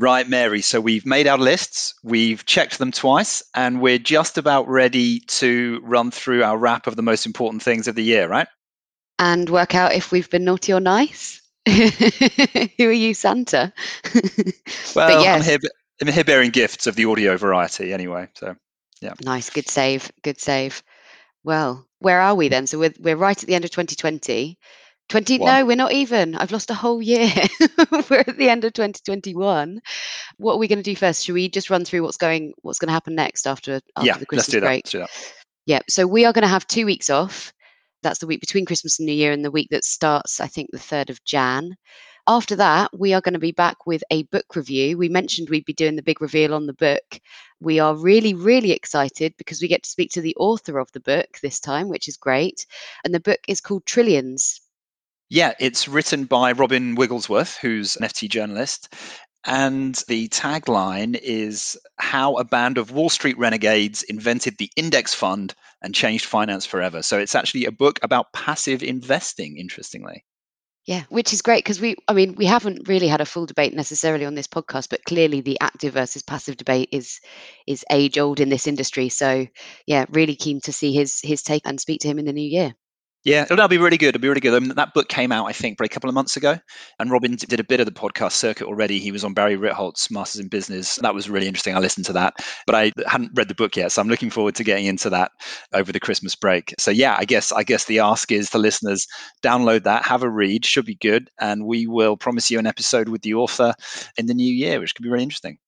Right, Mary. So we've made our lists, we've checked them twice, and we're just about ready to run through our wrap of the most important things of the year, right? And work out if we've been naughty or nice. Who are you, Santa? well, yes. I'm, here, I'm here bearing gifts of the audio variety anyway. So, yeah. Nice. Good save. Good save. Well, where are we then? So we're, we're right at the end of 2020. 20 no we're not even. I've lost a whole year. We're at the end of 2021 what are we going to do first? Should we just run through what's going what's going to happen next after after yeah, the christmas let's do break? That. Let's do that. yeah so we are going to have two weeks off. That's the week between christmas and new year and the week that starts i think the 3rd of jan. After that we are going to be back with a book review. We mentioned we'd be doing the big reveal on the book. We are really really excited because we get to speak to the author of the book this time which is great. And the book is called trillions yeah, it's written by Robin Wigglesworth, who's an FT journalist. And the tagline is How a Band of Wall Street Renegades Invented the Index Fund and Changed Finance Forever. So it's actually a book about passive investing, interestingly. Yeah, which is great because we, I mean, we haven't really had a full debate necessarily on this podcast, but clearly the active versus passive debate is is age old in this industry. So, yeah, really keen to see his his take and speak to him in the new year. Yeah, it'll be really good. It'll be really good. I mean, that book came out, I think, probably a couple of months ago, and Robin did a bit of the podcast circuit already. He was on Barry Ritholtz' Masters in Business. That was really interesting. I listened to that, but I hadn't read the book yet, so I'm looking forward to getting into that over the Christmas break. So yeah, I guess I guess the ask is to listeners download that, have a read, should be good, and we will promise you an episode with the author in the new year, which could be really interesting.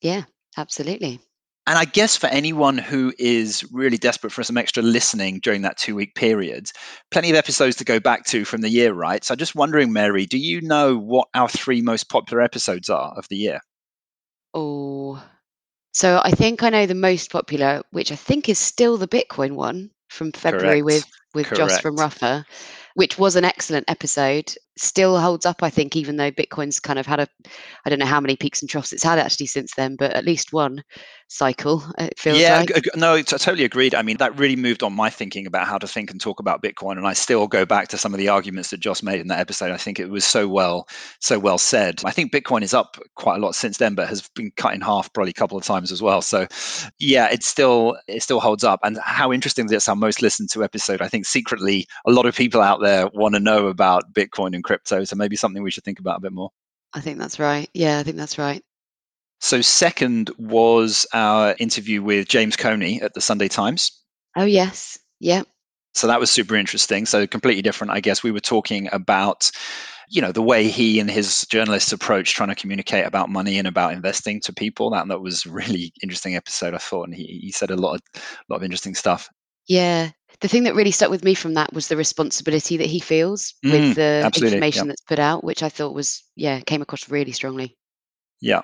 Yeah, absolutely. And I guess for anyone who is really desperate for some extra listening during that two week period, plenty of episodes to go back to from the year, right? So I'm just wondering, Mary, do you know what our three most popular episodes are of the year? Oh, so I think I know the most popular, which I think is still the Bitcoin one from February Correct. with with Correct. Joss from Ruffer, which was an excellent episode still holds up, I think, even though Bitcoin's kind of had a, I don't know how many peaks and troughs it's had actually since then, but at least one cycle, it feels like. yeah, like. no, I totally agreed. I mean, that really moved on my thinking about how to think and talk about Bitcoin. And I still go back to some of the arguments that Joss made in that episode. I think it was so well, so well said. I think Bitcoin is up quite a lot since then, but has been cut in half probably a couple of times as well. So yeah, it still, it still holds up. And how interesting that it's our most listened to episode. I think secretly a lot of people out there want to know about Bitcoin and crypto. So maybe something we should think about a bit more. I think that's right. Yeah, I think that's right. So, second was our interview with James Coney at the Sunday Times. Oh, yes. Yeah. So, that was super interesting. So, completely different. I guess we were talking about you know the way he and his journalists approach trying to communicate about money and about investing to people that that was really interesting episode i thought and he, he said a lot of a lot of interesting stuff yeah the thing that really stuck with me from that was the responsibility that he feels mm, with the information that's put out, which I thought was, yeah, came across really strongly. Yeah.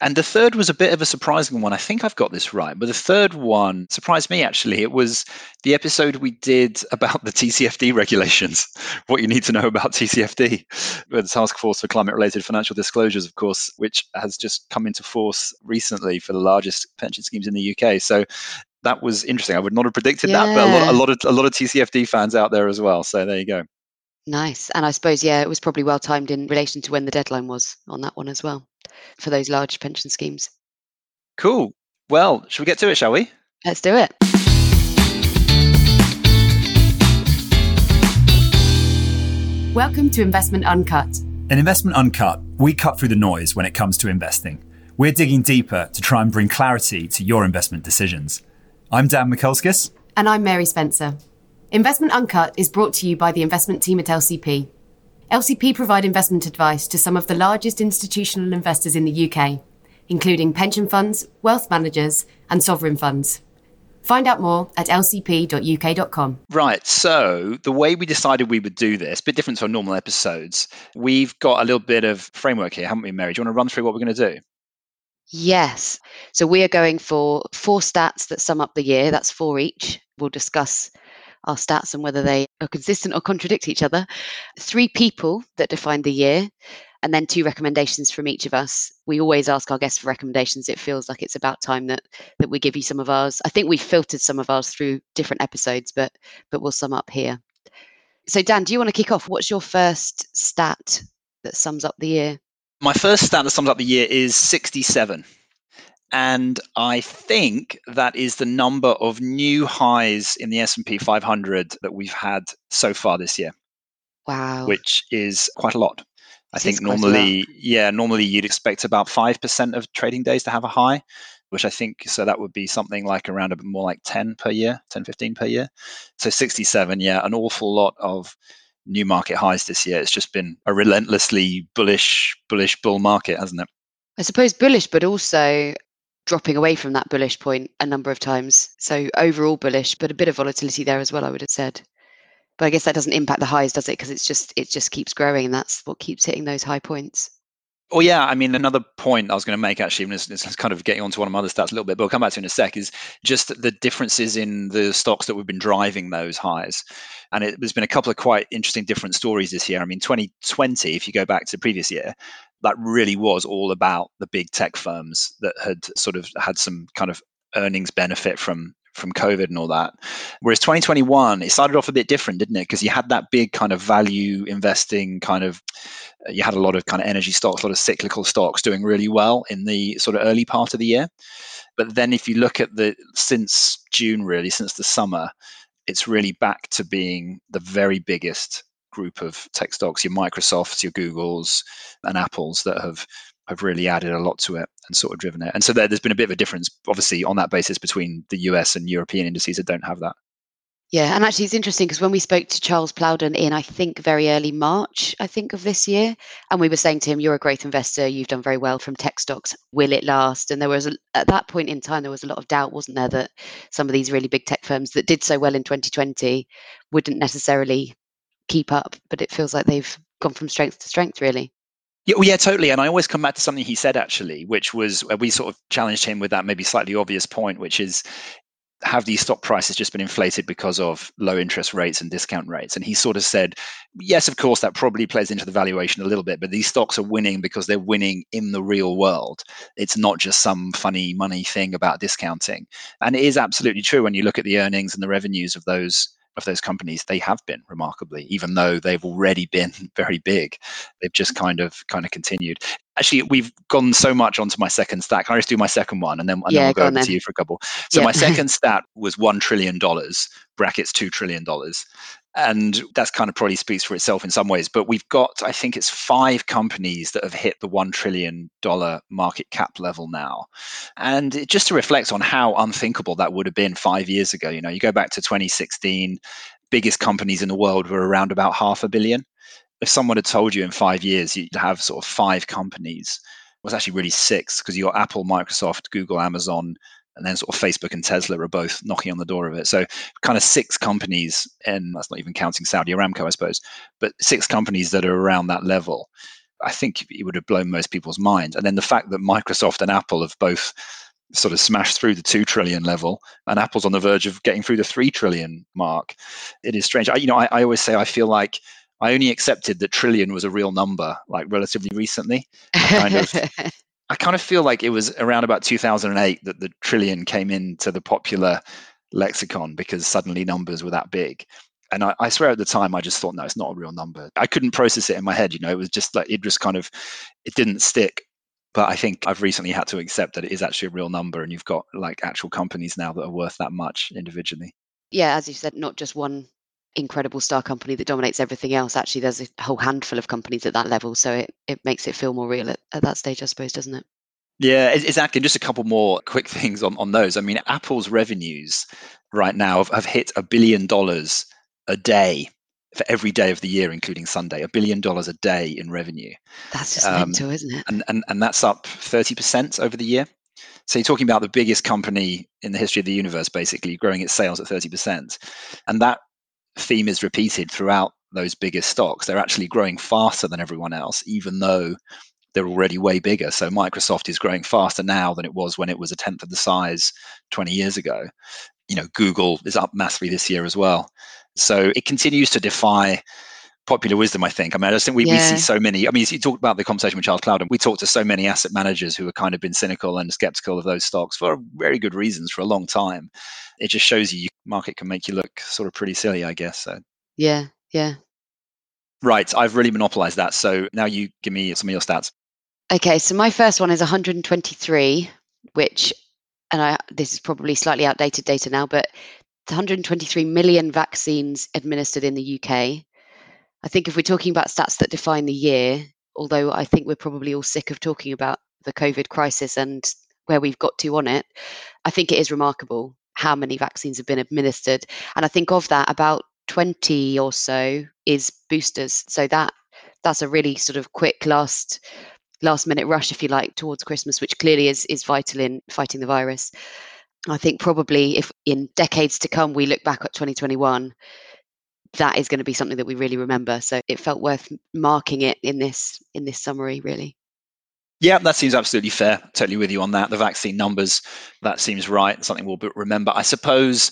And the third was a bit of a surprising one. I think I've got this right, but the third one surprised me actually. It was the episode we did about the TCFD regulations, what you need to know about TCFD, the Task Force for Climate Related Financial Disclosures, of course, which has just come into force recently for the largest pension schemes in the UK. So that was interesting. I would not have predicted yeah. that, but a lot, a lot of a lot of TCFD fans out there as well. So there you go. Nice, and I suppose yeah, it was probably well timed in relation to when the deadline was on that one as well for those large pension schemes. Cool. Well, should we get to it? Shall we? Let's do it. Welcome to Investment Uncut. In Investment Uncut, we cut through the noise when it comes to investing. We're digging deeper to try and bring clarity to your investment decisions. I'm Dan Mikulskis. And I'm Mary Spencer. Investment Uncut is brought to you by the investment team at LCP. LCP provide investment advice to some of the largest institutional investors in the UK, including pension funds, wealth managers, and sovereign funds. Find out more at lcp.uk.com. Right. So, the way we decided we would do this, a bit different to our normal episodes, we've got a little bit of framework here, haven't we, Mary? Do you want to run through what we're going to do? Yes. So we are going for four stats that sum up the year. That's four each. We'll discuss our stats and whether they are consistent or contradict each other. Three people that define the year, and then two recommendations from each of us. We always ask our guests for recommendations. It feels like it's about time that that we give you some of ours. I think we filtered some of ours through different episodes, but but we'll sum up here. So Dan, do you want to kick off? What's your first stat that sums up the year? My first stat that sums up the year is 67. And I think that is the number of new highs in the S&P 500 that we've had so far this year. Wow. Which is quite a lot. I think is quite a normally, yeah, normally you'd expect about 5% of trading days to have a high, which I think, so that would be something like around a bit more like 10 per year, 10, 15 per year. So 67, yeah, an awful lot of new market highs this year. It's just been a relentlessly bullish, bullish bull market, hasn't it? I suppose bullish, but also dropping away from that bullish point a number of times. So overall bullish, but a bit of volatility there as well, I would have said. But I guess that doesn't impact the highs, does it? Because it's just it just keeps growing, and that's what keeps hitting those high points. Oh yeah, I mean another point I was going to make actually, and is kind of getting onto one of my other stats a little bit, but I'll come back to in a sec. Is just the differences in the stocks that we've been driving those highs, and it, there's been a couple of quite interesting different stories this year. I mean, 2020, if you go back to the previous year, that really was all about the big tech firms that had sort of had some kind of earnings benefit from from COVID and all that. Whereas 2021, it started off a bit different, didn't it? Because you had that big kind of value investing kind of, uh, you had a lot of kind of energy stocks, a lot of cyclical stocks doing really well in the sort of early part of the year. But then if you look at the, since June, really, since the summer, it's really back to being the very biggest group of tech stocks, your Microsofts, your Googles, and Apples that have have really added a lot to it and sort of driven it. And so there, has been a bit of a difference, obviously, on that basis between the US and European indices that don't have that. Yeah, and actually it's interesting because when we spoke to Charles Plowden in I think very early March, I think of this year, and we were saying to him, "You're a growth investor. You've done very well from tech stocks. Will it last?" And there was a, at that point in time there was a lot of doubt, wasn't there, that some of these really big tech firms that did so well in 2020 wouldn't necessarily keep up. But it feels like they've gone from strength to strength, really. Yeah, well, yeah, totally. And I always come back to something he said actually, which was uh, we sort of challenged him with that maybe slightly obvious point, which is have these stock prices just been inflated because of low interest rates and discount rates? And he sort of said, yes, of course, that probably plays into the valuation a little bit, but these stocks are winning because they're winning in the real world. It's not just some funny money thing about discounting. And it is absolutely true when you look at the earnings and the revenues of those of those companies they have been remarkably even though they've already been very big. They've just mm-hmm. kind of kind of continued. Actually we've gone so much onto my second stat can i just do my second one and then, and Yeah, then we'll go go over then. to you for a couple. So Yeah. my second stat was one trillion dollars brackets two trillion dollars and that's kind of probably speaks for itself in some ways but we've got i think it's five companies that have hit the one trillion dollar market cap level now. And it, just to reflect on how unthinkable that would have been five years ago you know you go back to 2016 biggest companies in the world were around about half a billion. If someone had told you in five years you'd have sort of five companies was actually really six because you got apple microsoft google amazon and then sort of facebook and tesla are both knocking on the door of it. So kind of six companies and that's not even counting saudi aramco i suppose but six companies that are around that level i think it would have blown most people's minds and then the fact that microsoft and apple have both sort of smashed through the 2 trillion level and apple's on the verge of getting through the 3 trillion mark it is strange. I, you know I, I always say i feel like i only accepted that trillion was a real number like relatively recently. Kind of- I kind of feel like it was around about 2008 that the trillion came into the popular lexicon because suddenly numbers were that big. And I, I swear at the time, I just thought, no, it's not a real number. I couldn't process it in my head. You know, it was just like, it just kind of, it didn't stick. But I think I've recently had to accept that it is actually a real number. And you've got like actual companies now that are worth that much individually. yeah, as you said, not just one incredible star company that dominates everything else. Actually, there's a whole handful of companies at that level, so it, it makes it feel more real at, at that stage, I suppose, doesn't it? Yeah, exactly. Just a couple more quick things on, on those. I mean, Apple's revenues right now have, have hit a billion dollars a day for every day of the year, including Sunday. A billion dollars a day in revenue. That's just Um, mental, isn't it? And, and, and that's up 30% over the year. So you're talking about the biggest company in the history of the universe, basically growing its sales at 30%. And that theme is repeated throughout those biggest stocks. They're actually growing faster than everyone else, even though they're already way bigger. So Microsoft is growing faster now than it was when it was a tenth of the size 20 years ago. You know, Google is up massively this year as well. So it continues to defy popular wisdom, I think. I mean, I just think we, we see so many. I mean, you talked about the conversation with Charles Plowden, and we talked to so many asset managers who have kind of been cynical and skeptical of those stocks for very good reasons for a long time. It just shows you, market can make you look sort of pretty silly, I guess. So. Yeah, yeah. Right, I've really monopolized that. So now you give me some of your stats. Okay, so my first one is 123, which, and I, this is probably slightly outdated data now, but 123 million vaccines administered in the UK. I think if we're talking about stats that define the year, although I think we're probably all sick of talking about the COVID crisis and where we've got to on it, I think it is remarkable how many vaccines have been administered. And I think of that, about 20 or so is boosters. So that that's a really sort of quick last last minute rush, if you like, towards Christmas, which clearly is is vital in fighting the virus. I think probably if in decades to come we look back at 2021, that is going to be something that we really remember. So it felt worth marking it in this in this summary, really. Yeah, that seems absolutely fair. Totally with you on that. The vaccine numbers, that seems right. Something we'll remember. I suppose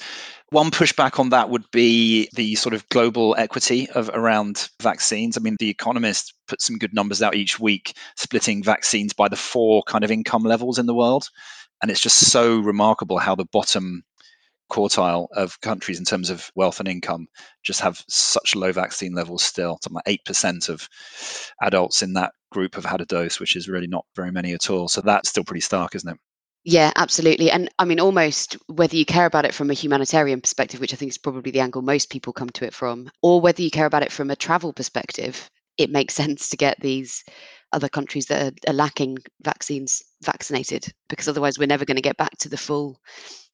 one pushback on that would be the sort of global equity of around vaccines. I mean, The Economist put some good numbers out each week, splitting vaccines by the four kind of income levels in the world. And it's just so remarkable how the bottom quartile of countries in terms of wealth and income just have such low vaccine levels still. Something like 8% of adults in that group have had a dose, which is really not very many at all. So that's still pretty stark, isn't it? Yeah, absolutely. And I mean, almost whether you care about it from a humanitarian perspective, which I think is probably the angle most people come to it from, or whether you care about it from a travel perspective, it makes sense to get these other countries that are, are lacking vaccines vaccinated because otherwise we're never going to get back to the full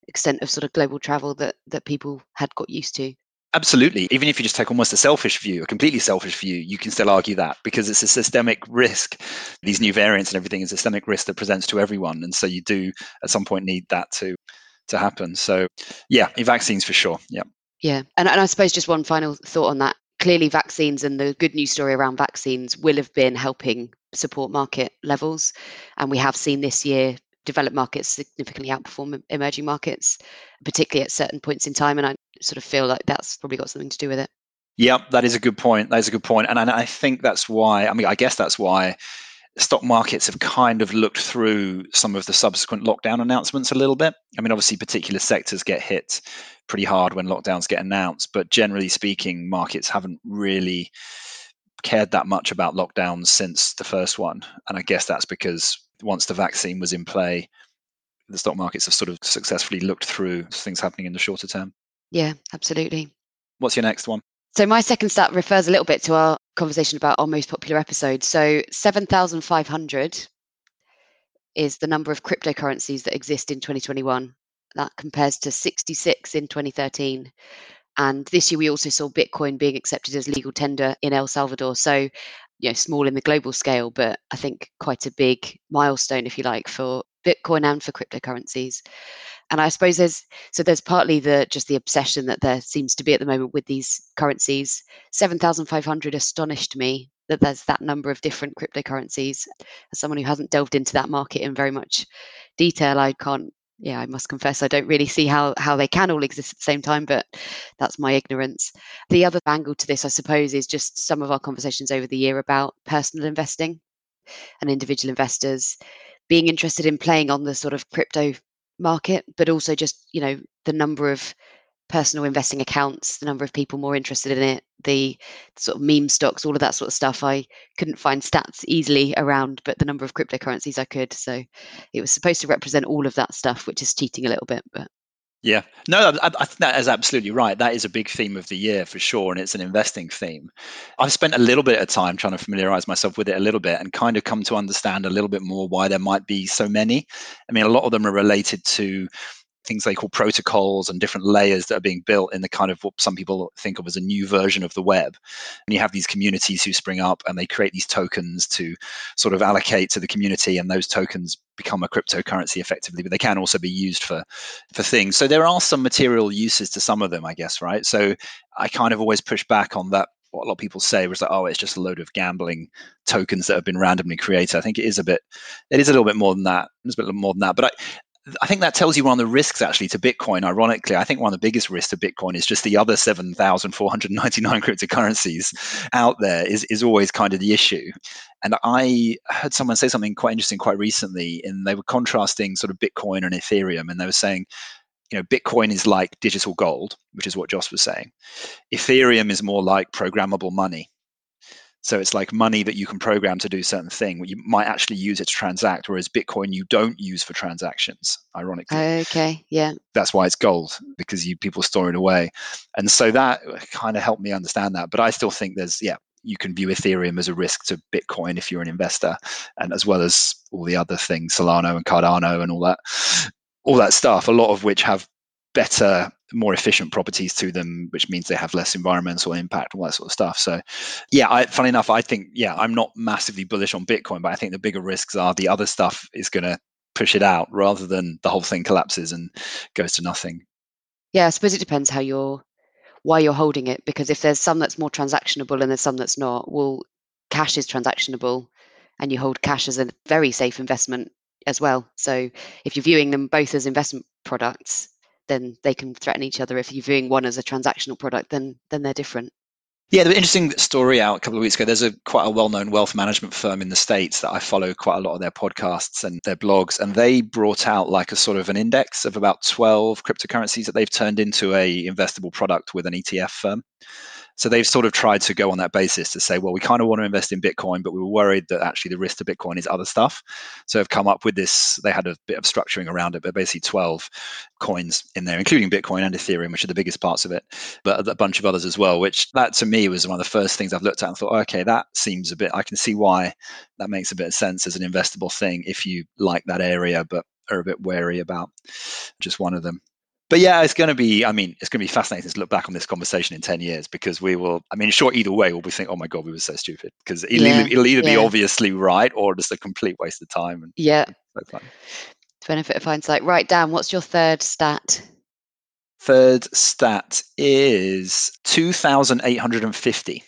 extent of sort of global travel that that people had got used to. Absolutely. Even if you just take almost a selfish view, a completely selfish view, you can still argue that because it's a systemic risk. These new variants and everything is a systemic risk that presents to everyone. And so you do at some point need that to to happen. So yeah, vaccines for sure. Yeah. Yeah. And, and I suppose just one final thought on that. Clearly vaccines and the good news story around vaccines will have been helping support market levels. And we have seen this year developed markets significantly outperform emerging markets, particularly at certain points in time. And I sort of feel like that's probably got something to do with it. Yeah, that is a good point. That is a good point. And I think that's why, I mean, I guess that's why stock markets have kind of looked through some of the subsequent lockdown announcements a little bit. I mean, obviously, particular sectors get hit pretty hard when lockdowns get announced, but generally speaking, markets haven't really cared that much about lockdowns since the first one. And I guess that's because once the vaccine was in play, the stock markets have sort of successfully looked through things happening in the shorter term. Yeah, absolutely. What's your next one? So my second stat refers a little bit to our conversation about our most popular episode. So 7,500 is the number of cryptocurrencies that exist in 2021. That compares to 66 in 2013. And this year we also saw Bitcoin being accepted as legal tender in El Salvador. So you know small in the global scale, but I think quite a big milestone, if you like, for Bitcoin and for cryptocurrencies. And I suppose there's so there's partly the just the obsession that there seems to be at the moment with these currencies. Seven thousand five hundred astonished me that there's that number of different cryptocurrencies. As someone who hasn't delved into that market in very much detail, I can't yeah, I must confess I don't really see how how they can all exist at the same time, but that's my ignorance. The other angle to this, I suppose, is just some of our conversations over the year about personal investing and individual investors being interested in playing on the sort of crypto market, but also just, you know, the number of personal investing accounts, the number of people more interested in it, the sort of meme stocks, all of that sort of stuff. I couldn't find stats easily around, but the number of cryptocurrencies I could. So it was supposed to represent all of that stuff, which is cheating a little bit, but. Yeah, no, I, I think that is absolutely right. That is a big theme of the year for sure, and it's an investing theme. I've spent a little bit of time trying to familiarize myself with it a little bit and kind of come to understand a little bit more why there might be so many. I mean, a lot of them are related to things they call protocols and different layers that are being built in the kind of what some people think of as a new version of the web. And you have these communities who spring up and they create these tokens to sort of allocate to the community, and those tokens become a cryptocurrency effectively, but they can also be used for for things. So there are some material uses to some of them, I guess, right? So I kind of always push back on that what a lot of people say was like, oh, it's just a load of gambling tokens that have been randomly created. I think it is a bit, it is a little bit more than that. It's a bit more than that. But I, I think that tells you one of the risks actually to Bitcoin. Ironically, I think one of the biggest risks to Bitcoin is just the other 7,499 cryptocurrencies out there is, is always kind of the issue. And I heard someone say something quite interesting quite recently, and they were contrasting sort of Bitcoin and Ethereum, and they were saying, you know, Bitcoin is like digital gold, which is what Joss was saying. Ethereum is more like programmable money. So it's like money that you can program to do certain thing. You might actually use it to transact, whereas Bitcoin you don't use for transactions. Ironically, Okay, yeah. that's why it's gold because you people store it away, and so that uh, kind of helped me understand that. But I still think there's yeah you can view Ethereum as a risk to Bitcoin if you're an investor, and as well as all the other things, Solana and Cardano and all that, all that stuff. A lot of which have better, more efficient properties to them, which means they have less environmental impact, all that sort of stuff. So, yeah, I, funny enough, I think yeah, I'm not massively bullish on Bitcoin, but I think the bigger risks are the other stuff is going to push it out rather than the whole thing collapses and goes to nothing. Yeah, I suppose it depends how you're why you're holding it because if there's some that's more transactionable and there's some that's not, well, cash is transactionable and you hold cash as a very safe investment as well. So if you're viewing them both as investment products, then they can threaten each other. If you're viewing one as a transactional product, then then they're different. Yeah, the interesting story out a couple of weeks ago. There's a quite a well-known wealth management firm in the states that I follow quite a lot of their podcasts and their blogs, and they brought out like a sort of an index of about 12 cryptocurrencies that they've turned into a investable product with an ETF firm. So they've sort of tried to go on that basis to say, well, we kind of want to invest in Bitcoin, but we were worried that actually the risk to Bitcoin is other stuff. So have come up with this. They had a bit of structuring around it, but basically 12 coins in there, including Bitcoin and Ethereum, which are the biggest parts of it, but a bunch of others as well. Which that to me was one of the first things I've looked at and thought, okay, that seems a bit. I can see why that makes a bit of sense as an investable thing if you like that area, but are a bit wary about just one of them but yeah, it's going to be. I mean, it's going to be fascinating to look back on this conversation in ten years because we will. I mean, sure, either way, we'll be thinking, "Oh my god, we were so stupid," because it'll, Yeah, either, it'll either be obviously right or just a complete waste of time. And Yeah, so benefit of hindsight. Right, Dan, what's your third stat? Third stat is two thousand eight hundred and fifty.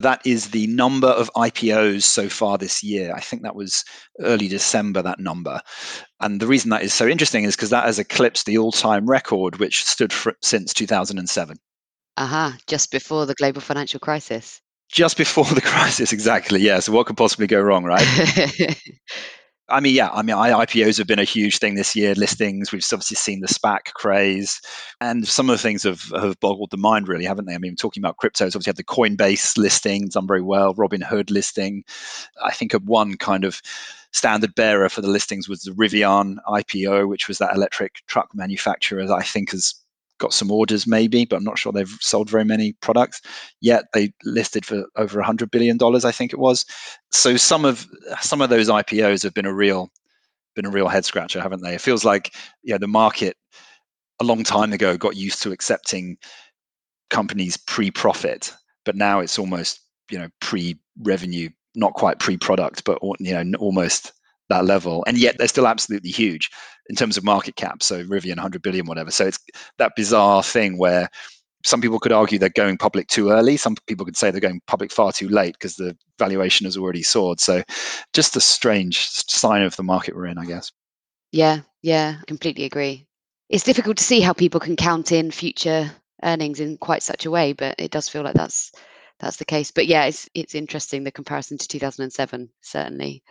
That is the number of IPOs so far this year. I think that was early December, that number. And the reason that is so interesting is because that has eclipsed the all time record, which stood for, since 2007. Aha, just before the global financial crisis. Just before the crisis, exactly. Yeah. So, what could possibly go wrong, right? I mean, yeah, I mean, IPOs have been a huge thing this year. Listings, we've obviously seen the SPAC craze, and some of the things have, have boggled the mind, really, haven't they? I mean, talking about cryptos, obviously, had the Coinbase listing done very well, Robinhood listing. I think of one kind of standard bearer for the listings was the Rivian IPO, which was that electric truck manufacturer that I think has got some orders maybe, but I'm not sure they've sold very many products yet. They listed for over 100 billion dollars, I think it was. So some of some of those IPOs have been a real been a real head scratcher, haven't they? It feels like yeah, the market a long time ago got used to accepting companies pre-profit, but now it's almost you know pre-revenue, not quite pre-product, but you know almost that level, and yet they're still absolutely huge in terms of market cap. So Rivian, 100 billion, whatever. So it's that bizarre thing where some people could argue they're going public too early. Some people could say they're going public far too late because the valuation has already soared. So just a strange sign of the market we're in, I guess. yeah, yeah, completely agree. It's difficult to see how people can count in future earnings in quite such a way, but it does feel like that's that's the case. But yeah, it's it's interesting the comparison to 2007 certainly.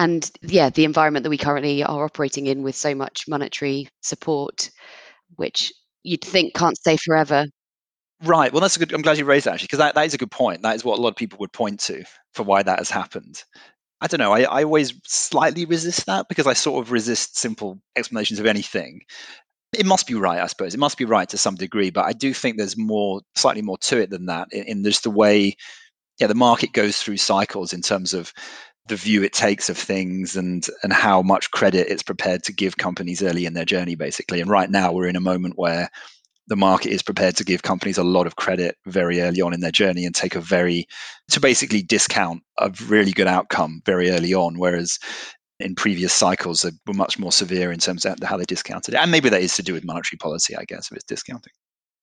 And yeah, the environment that we currently are operating in with so much monetary support, which you'd think can't stay forever. Right. Well, that's a good. I'm glad you raised that actually, because that, that is a good point. That is what a lot of people would point to for why that has happened. I don't know. I, I always slightly resist that because I sort of resist simple explanations of anything. It must be right, I suppose. It must be right to some degree, but I do think there's more, slightly more to it than that in, in just the way, yeah, the market goes through cycles in terms of the view it takes of things and and how much credit it's prepared to give companies early in their journey, basically. And right now, we're in a moment where the market is prepared to give companies a lot of credit very early on in their journey and take a very to basically discount a really good outcome very early on whereas in previous cycles they were much more severe in terms of how they discounted it and maybe that is to do with monetary policy i guess if it's discounting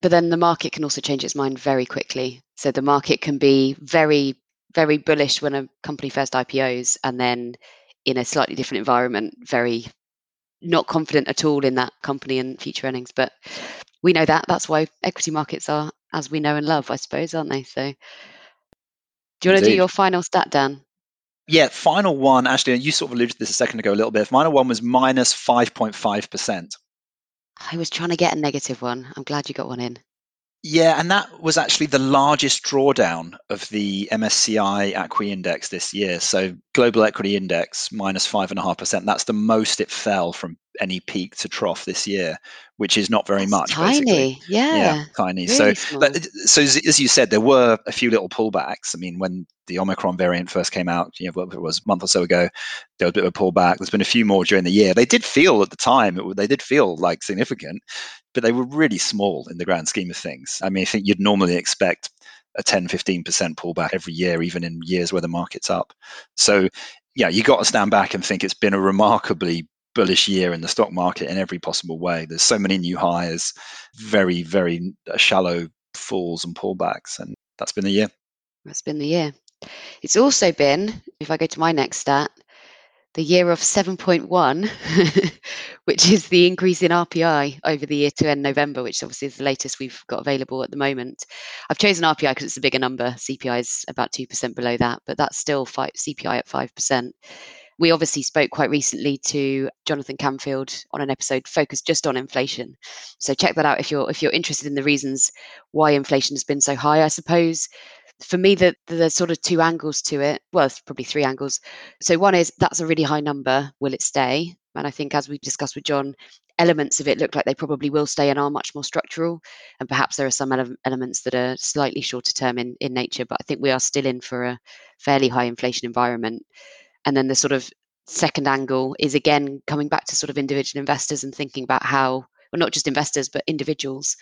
But then the market can also change its mind very quickly. So the market can be very, very bullish when a company first IPOs, and then in a slightly different environment, very not confident at all in that company and future earnings. But we know that. That's why equity markets are as we know and love, I suppose, aren't they? So do you want to do your final stat, Dan? yeah final one actually you sort of alluded to this a second ago a little bit final one was minus 5.5% I was trying to get a negative one. I'm glad you got one in. Yeah, and that was actually the largest drawdown of the MSCI ACWI index this year. So global equity index minus five and a half percent. That's the most it fell from any peak to trough this year, which is not very That's much. tiny. Basically. Yeah. Yeah, tiny. Really so, but, so as, as you said, there were a few little pullbacks. I mean, when the Omicron variant first came out, you know, what it was a month or so ago, there was a bit of a pullback. There's been a few more during the year. They did feel at the time, it, they did feel like significant, but they were really small in the grand scheme of things. I mean, I think you'd normally expect a 10, 15% pullback every year, even in years where the market's up. So, yeah, you got to stand back and think it's been a remarkably bullish year in the stock market in every possible way. There's so many new highs, very, very uh, shallow falls and pullbacks, and that's been the year. That's been the year. It's also been, if I go to my next stat, the year of 7.1, which is the increase in RPI over the year to end November, which obviously is the latest we've got available at the moment. I've chosen RPI because it's a bigger number. CPI is about 2% below that, but that's still five, CPI at 5%. We obviously spoke quite recently to Jonathan Camfield on an episode focused just on inflation. So check that out if you're if you're interested in the reasons why inflation has been so high. I suppose for me that there's sort of two angles to it well probably three angles so one is that's a really high number will it stay and i think as we discussed with john elements of it look like they probably will stay and are much more structural and perhaps there are some ele- elements that are slightly shorter term in, in nature but i think we are still in for a fairly high inflation environment and then the sort of second angle is again coming back to sort of individual investors and thinking about how well not just investors but individuals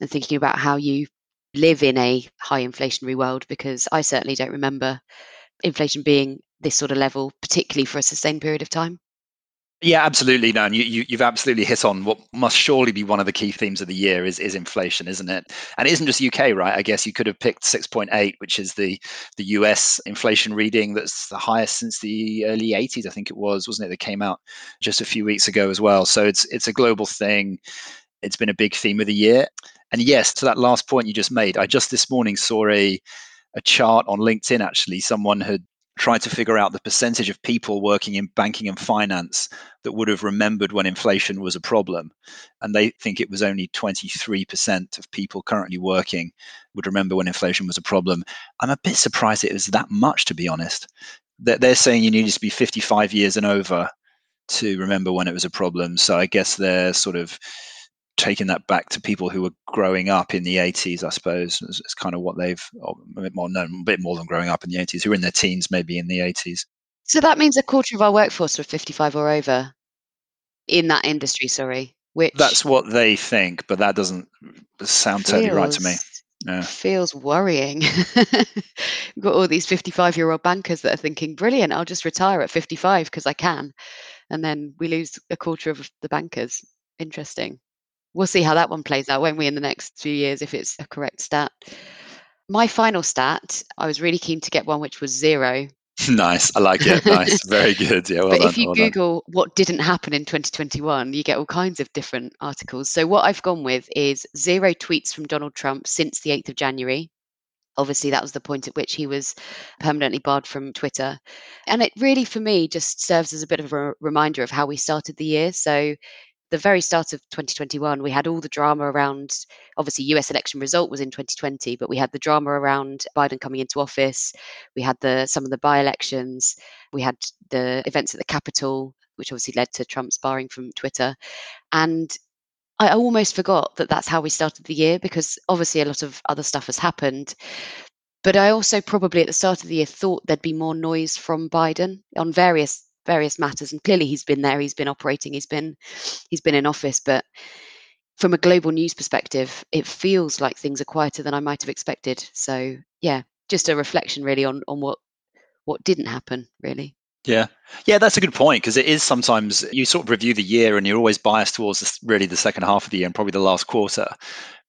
and thinking about how you live in a high inflationary world because I certainly don't remember inflation being this sort of level, particularly for a sustained period of time. Yeah, absolutely. And you, you, you've absolutely hit on what must surely be one of the key themes of the year is, is inflation, isn't it? And it isn't just UK, right? I guess you could have picked 6.8, which is the, the US inflation reading that's the highest since the early 80s, I think it was, wasn't it? That came out just a few weeks ago as well. So it's it's a global thing. It's been a big theme of the year. And yes, to that last point you just made, I just this morning saw a a chart on LinkedIn. Actually, someone had tried to figure out the percentage of people working in banking and finance that would have remembered when inflation was a problem, and they think it was only 23% of people currently working would remember when inflation was a problem. I'm a bit surprised it was that much, to be honest. That They're saying you need to be 55 years and over to remember when it was a problem. So I guess they're sort of taking that back to people who were growing up in the 80s, I suppose, It's, is kind of what they've a bit more known, a bit more than growing up in the 80s, who are in their teens, maybe in the 80s. So that means a quarter of our workforce are 55 or over in that industry, sorry. Which That's what they think, but that doesn't sound totally right to me. Yeah. Feels worrying. We've got all these 55 year old bankers that are thinking, brilliant, I'll just retire at 55 because I can. And then we lose a quarter of the bankers. Interesting we'll see how that one plays out, won't we, in the next few years if it's a correct stat. My final stat, I was really keen to get one which was zero. nice. I like it. Nice. Very good. Yeah. Well but done, if you well done. Google what didn't happen in 2021, you get all kinds of different articles. So what I've gone with is zero tweets from Donald Trump since the 8th of January. Obviously, that was the point at which he was permanently barred from Twitter. And it really, for me, just serves as a bit of a reminder of how we started the year. So the very start of 2021, we had all the drama around obviously US election result was in 2020, but we had the drama around Biden coming into office. We had the some of the by-elections. We had the events at the Capitol, which obviously led to Trump's barring from Twitter. And I almost forgot that that's how we started the year because obviously a lot of other stuff has happened. But I also probably at the start of the year thought there'd be more noise from Biden on various various matters and clearly he's been there he's been operating he's been he's been in office but from a global news perspective it feels like things are quieter than i might have expected so yeah just a reflection really on on what what didn't happen really Yeah. Yeah, that's a good point because it is sometimes you sort of review the year and you're always biased towards this, really the second half of the year and probably the last quarter.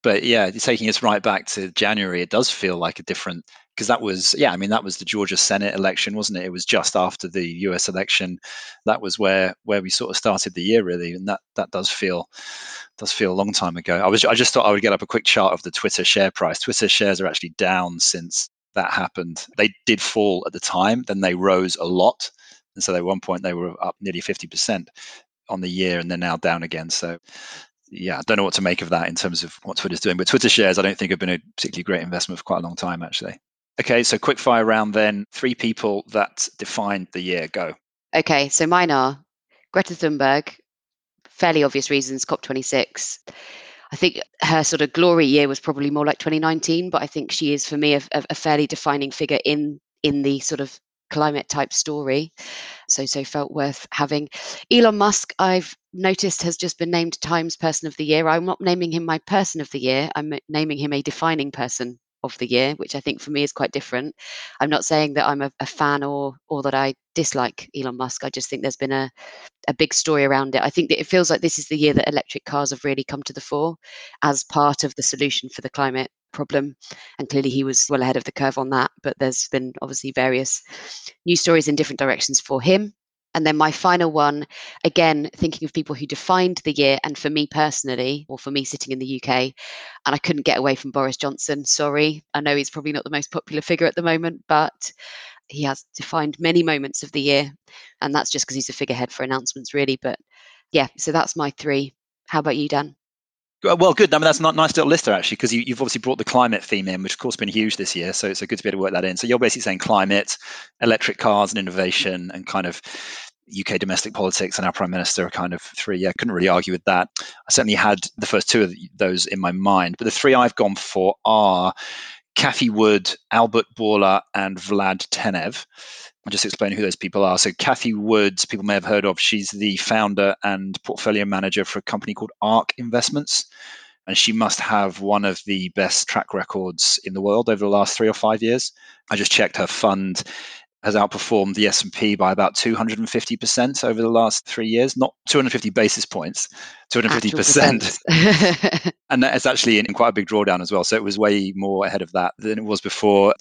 But yeah, taking us right back to January, it does feel like a different because that was yeah, I mean that was the Georgia Senate election, wasn't it? It was just after the US election. That was where where we sort of started the year really, and that that does feel does feel a long time ago. I was I just thought I would get up a quick chart of the Twitter share price. Twitter shares are actually down since that happened. They did fall at the time, then they rose a lot. And so at one point they were up nearly 50% on the year and they're now down again. So yeah, I don't know what to make of that in terms of what Twitter's doing. But Twitter shares, I don't think have been a particularly great investment for quite a long time, actually. Okay, so quick fire round then. Three people that defined the year. Go. Okay, so mine are Greta Thunberg, fairly obvious reasons, COP26. I think her sort of glory year was probably more like 2019, but I think she is for me a, a fairly defining figure in in the sort of climate type story. So so felt worth having. Elon Musk, I've noticed has just been named Times Person of the Year. I'm not naming him my person of the year. I'm naming him a defining person of the year, which I think for me is quite different. I'm not saying that I'm a, a, fan or or that I dislike Elon Musk. I just think there's been a a big story around it. I think that it feels like this is the year that electric cars have really come to the fore as part of the solution for the climate problem. And clearly he was well ahead of the curve on that. But there's been obviously various news stories in different directions for him. And then my final one, again, thinking of people who defined the year, and for me personally, or for me sitting in the UK, and I couldn't get away from Boris Johnson. Sorry. I know he's probably not the most popular figure at the moment, but he has defined many moments of the year. And that's just because he's a figurehead for announcements, really. But yeah, so that's my three. How about you, Dan? Uh, well, good. I mean, that's not nice little list there actually, because you, have obviously brought the climate theme in, which of course has been huge this year. So it's so good to be able to work that in. So you're basically saying climate, electric cars, and innovation, and kind of UK domestic politics and our prime minister are kind of three. Yeah, couldn't really argue with that. I certainly had the first two of those in my mind, but the three I've gone for are Cathie Wood, Albert Bourla, and Vlad Tenev. I'll just explain who those people are. So, Cathie Woods, people may have heard of. She's the founder and portfolio manager for a company called ARK Investments. And she must have one of the best track records in the world over the last three or five years. I just checked her fund has outperformed the S&P by about 250% over the last 3 years not 250 basis points 250% and that's actually in, in, quite a big drawdown as well so it was way more ahead of that than it was before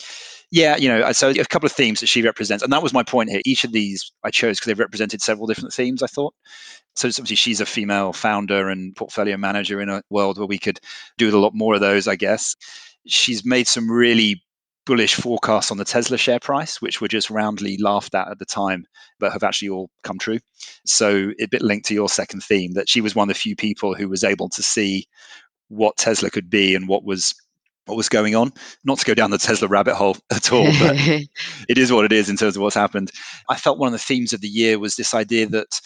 yeah, you know, so a couple of themes that she represents, and that was my point here. Each of these I chose because they've represented several different themes. I thought. So obviously she's a female founder and portfolio manager in a world where we could do a lot more of those, I guess. She's made some really bullish forecasts on the Tesla share price, which were just roundly laughed at at the time, but have actually all come true. So a bit linked to your second theme that she was one of the few people who was able to see what Tesla could be and what was what was going on. Not to go down the Tesla rabbit hole at all, but it is what it is in terms of what's happened. I felt one of the themes of the year was this idea that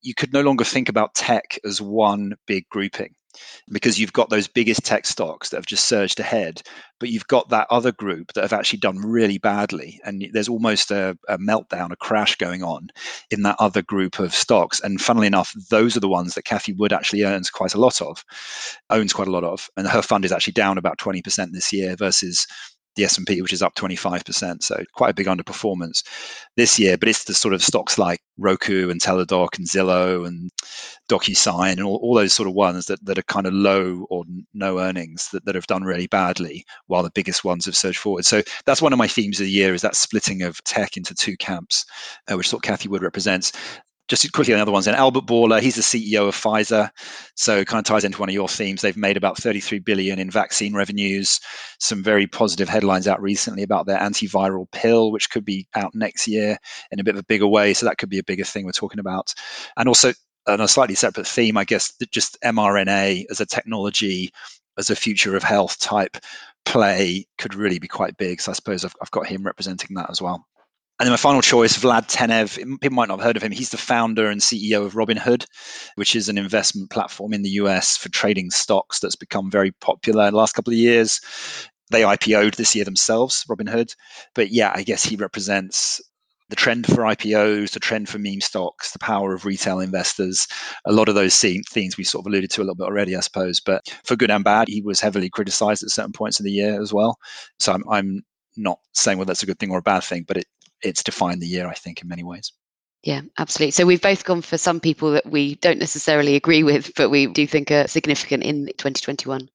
you could no longer think about tech as one big grouping because you've got those biggest tech stocks that have just surged ahead, but you've got that other group that have actually done really badly. And there's almost a, a, meltdown, a crash going on in that other group of stocks. And funnily enough, those are the ones that Cathie Wood actually earns quite a lot of, owns quite a lot of. And her fund is actually down about 20% this year versus the S&P, which is up 25%. So quite a big underperformance this year. But it's the sort of stocks like Roku and Teladoc and Zillow and DocuSign and all, all those sort of ones that, that are kind of low or no earnings that, that have done really badly while the biggest ones have surged forward. So that's one of my themes of the year is that splitting of tech into two camps, uh, which sort of Cathie Wood represents just quickly on the other ones. And Albert Bourla, he's the CEO of Pfizer, so kind of ties into one of your themes. They've made about 33 billion in vaccine revenues. Some very positive headlines out recently about their antiviral pill, which could be out next year in a bit of a bigger way. So that could be a bigger thing we're talking about. And also on a slightly separate theme, I guess, just mRNA as a technology, as a future of health type play could really be quite big. So I suppose I've, I've got him representing that as well. And then my final choice, Vlad Tenev. People might not have heard of him. He's the founder and CEO of Robinhood, which is an investment platform in the US for trading stocks that's become very popular in the last couple of years. They IPO'd this year themselves, Robinhood. But yeah, I guess he represents the trend for IPOs, the trend for meme stocks, the power of retail investors, a lot of those themes we sort of alluded to a little bit already, I suppose. But for good and bad, he was heavily criticized at certain points in the year as well. So I'm, I'm not saying whether that's a good thing or a bad thing, but it, it's defined the year, I think, in many ways. Yeah, absolutely. So we've both gone for some people that we don't necessarily agree with, but we do think are significant in 2021.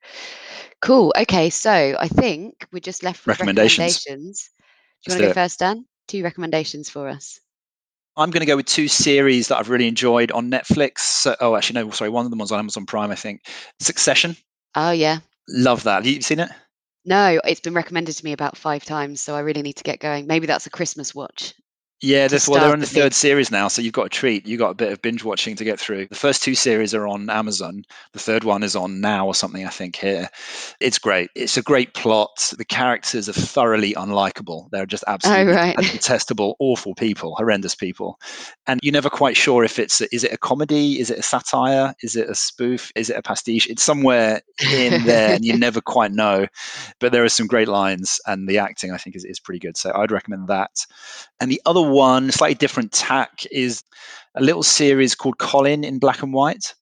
Cool. Okay, so I think we're just left with recommendations. recommendations. Do you want to go first, Dan? Two recommendations for us. I'm going to go with two series that I've really enjoyed on Netflix. oh, actually, no, sorry, one of them was on Amazon Prime, I think. Succession. Oh, yeah. Love that. Have you seen it? No, it's been recommended to me about five times, so I really need to get going. Maybe that's a Christmas watch. Yeah, this, well, they're on the big- third series now, so you've got a treat. You've got a bit of binge watching to get through. The first two series are on Amazon. The third one is on now or something, I think, here. It's great. It's a great plot. The characters are thoroughly unlikable. They're just oh, absolutely Oh, right. detestable, awful people, horrendous people. And you're never quite sure if it's, is it a comedy? Is it a satire? Is it a spoof? Is it a pastiche? It's somewhere in there and you never quite know. But there are some great lines and the acting, I think, is, is pretty good. So I'd recommend that. And the other one, slightly different tack, is a little series called Colin in black and white.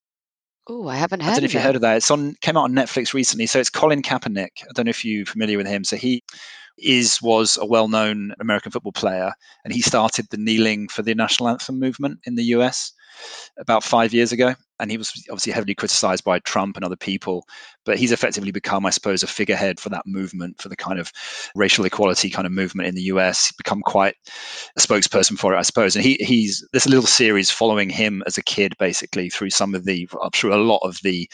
Oh, I haven't heard. I don't know if you heard of that. It's on came out on Netflix recently. So it's Colin Kaepernick. I don't know if you're familiar with him. So he is was a well-known American football player, and he started the kneeling for the national anthem movement in the US about five years ago. And he was obviously heavily criticized by Trump and other people, but he's effectively become, I suppose, a figurehead for that movement, for the kind of racial equality kind of movement in the US. Become quite a spokesperson for it, I suppose. And he, he's this little series following him as a kid, basically through some of the, sure, a lot of the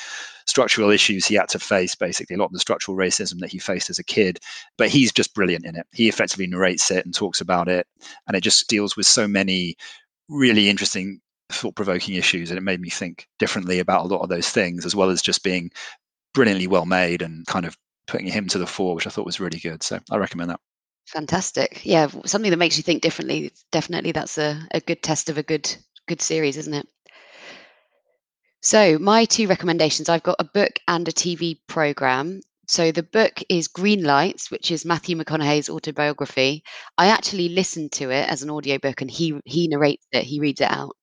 structural issues he had to face, basically a lot of the structural racism that he faced as a kid. But he's just brilliant in it. He effectively narrates it and talks about it, and it just deals with so many really interesting thought-provoking issues and it made me think differently about a lot of those things as well as just being brilliantly well made and kind of putting him to the fore which i thought was really good so i recommend that Fantastic. Yeah, something that makes you think differently. Definitely, that's a, a good test of a good good series, isn't it? So, my two recommendations I've got a book and a TV program. So, the book is Green Lights, which is Matthew McConaughey's autobiography. I actually listened to it as an audiobook and he he narrates it, he reads it out.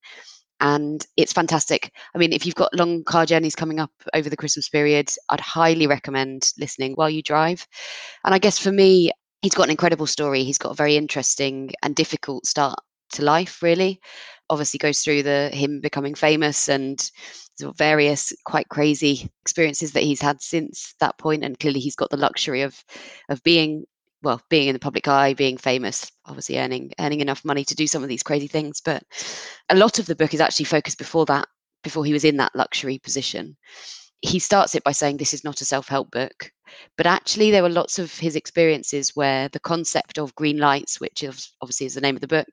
And it's fantastic. I mean, if you've got long car journeys coming up over the Christmas period, I'd highly recommend listening while you drive. And I guess for me, he's got an incredible story. He's got a very interesting and difficult start to life, really. Obviously, goes through the him becoming famous and various quite crazy experiences that he's had since that point. And clearly, he's got the luxury of of being well, being in the public eye, being famous, obviously earning earning enough money to do some of these crazy things. But a lot of the book is actually focused before that, before he was in that luxury position. He starts it by saying this is not a self-help book, but actually there were lots of his experiences where the concept of green lights, which is obviously is the name of the book,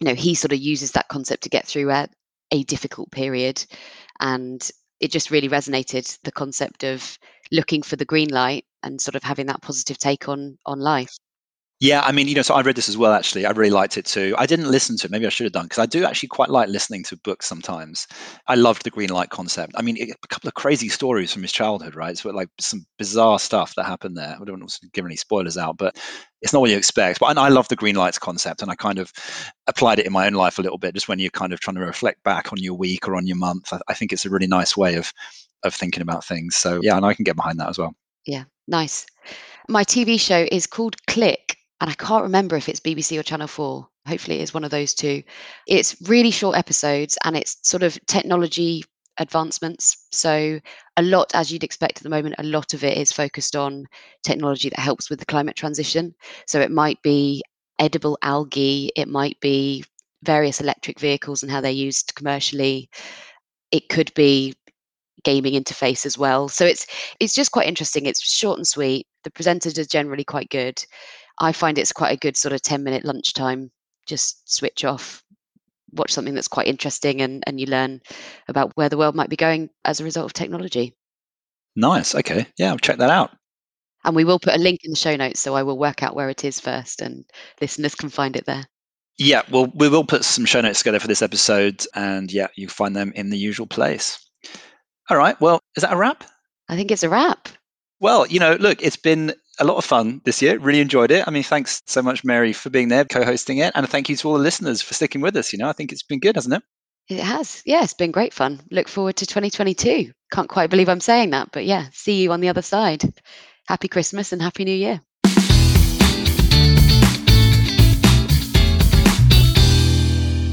you know, he sort of uses that concept to get through a, a difficult period, and it just really resonated the concept of looking for the green light and sort of having that positive take on on life. Yeah, I mean, you know, so I read this as well, actually. I really liked it too. I didn't listen to it. Maybe I should have done because I do actually quite like listening to books sometimes. I loved the green light concept. I mean, it, a couple of crazy stories from his childhood, right? So, like some bizarre stuff that happened there. I don't want to give any spoilers out, but it's not what you expect. But I, I love the green lights concept and I kind of applied it in my own life a little bit just when you're kind of trying to reflect back on your week or on your month. I, I think it's a really nice way of of thinking about things. So, yeah, and I can get behind that as well. Yeah, nice. My TV show is called Click, and I can't remember if it's BBC or Channel 4. Hopefully, it is one of those two. It's really short episodes and it's sort of technology advancements. So, a lot, as you'd expect at the moment, a lot of it is focused on technology that helps with the climate transition. So, it might be edible algae, it might be various electric vehicles and how they're used commercially. It could be gaming interface as well. So it's it's just quite interesting. It's short and sweet. The presenters are generally quite good. I find it's quite a good sort of 10 minute lunchtime. Just switch off, watch something that's quite interesting and, and you learn about where the world might be going as a result of technology. Nice. Okay. Yeah, I'll check that out. And we will put a link in the show notes so I will work out where it is first and listeners can find it there. Yeah, well, we will put some show notes together for this episode, and yeah, you find them in the usual place. All right. Well, is that a wrap? I think it's a wrap. Well, you know, look, it's been a lot of fun this year. Really enjoyed it. I mean, thanks so much, Mary, for being there, co-hosting it, and thank you to all the listeners for sticking with us. You know, I think it's been good, hasn't it? It has. Yeah, it's been great fun. Look forward to 2022. Can't quite believe I'm saying that, but yeah, see you on the other side. Happy Christmas and Happy New Year.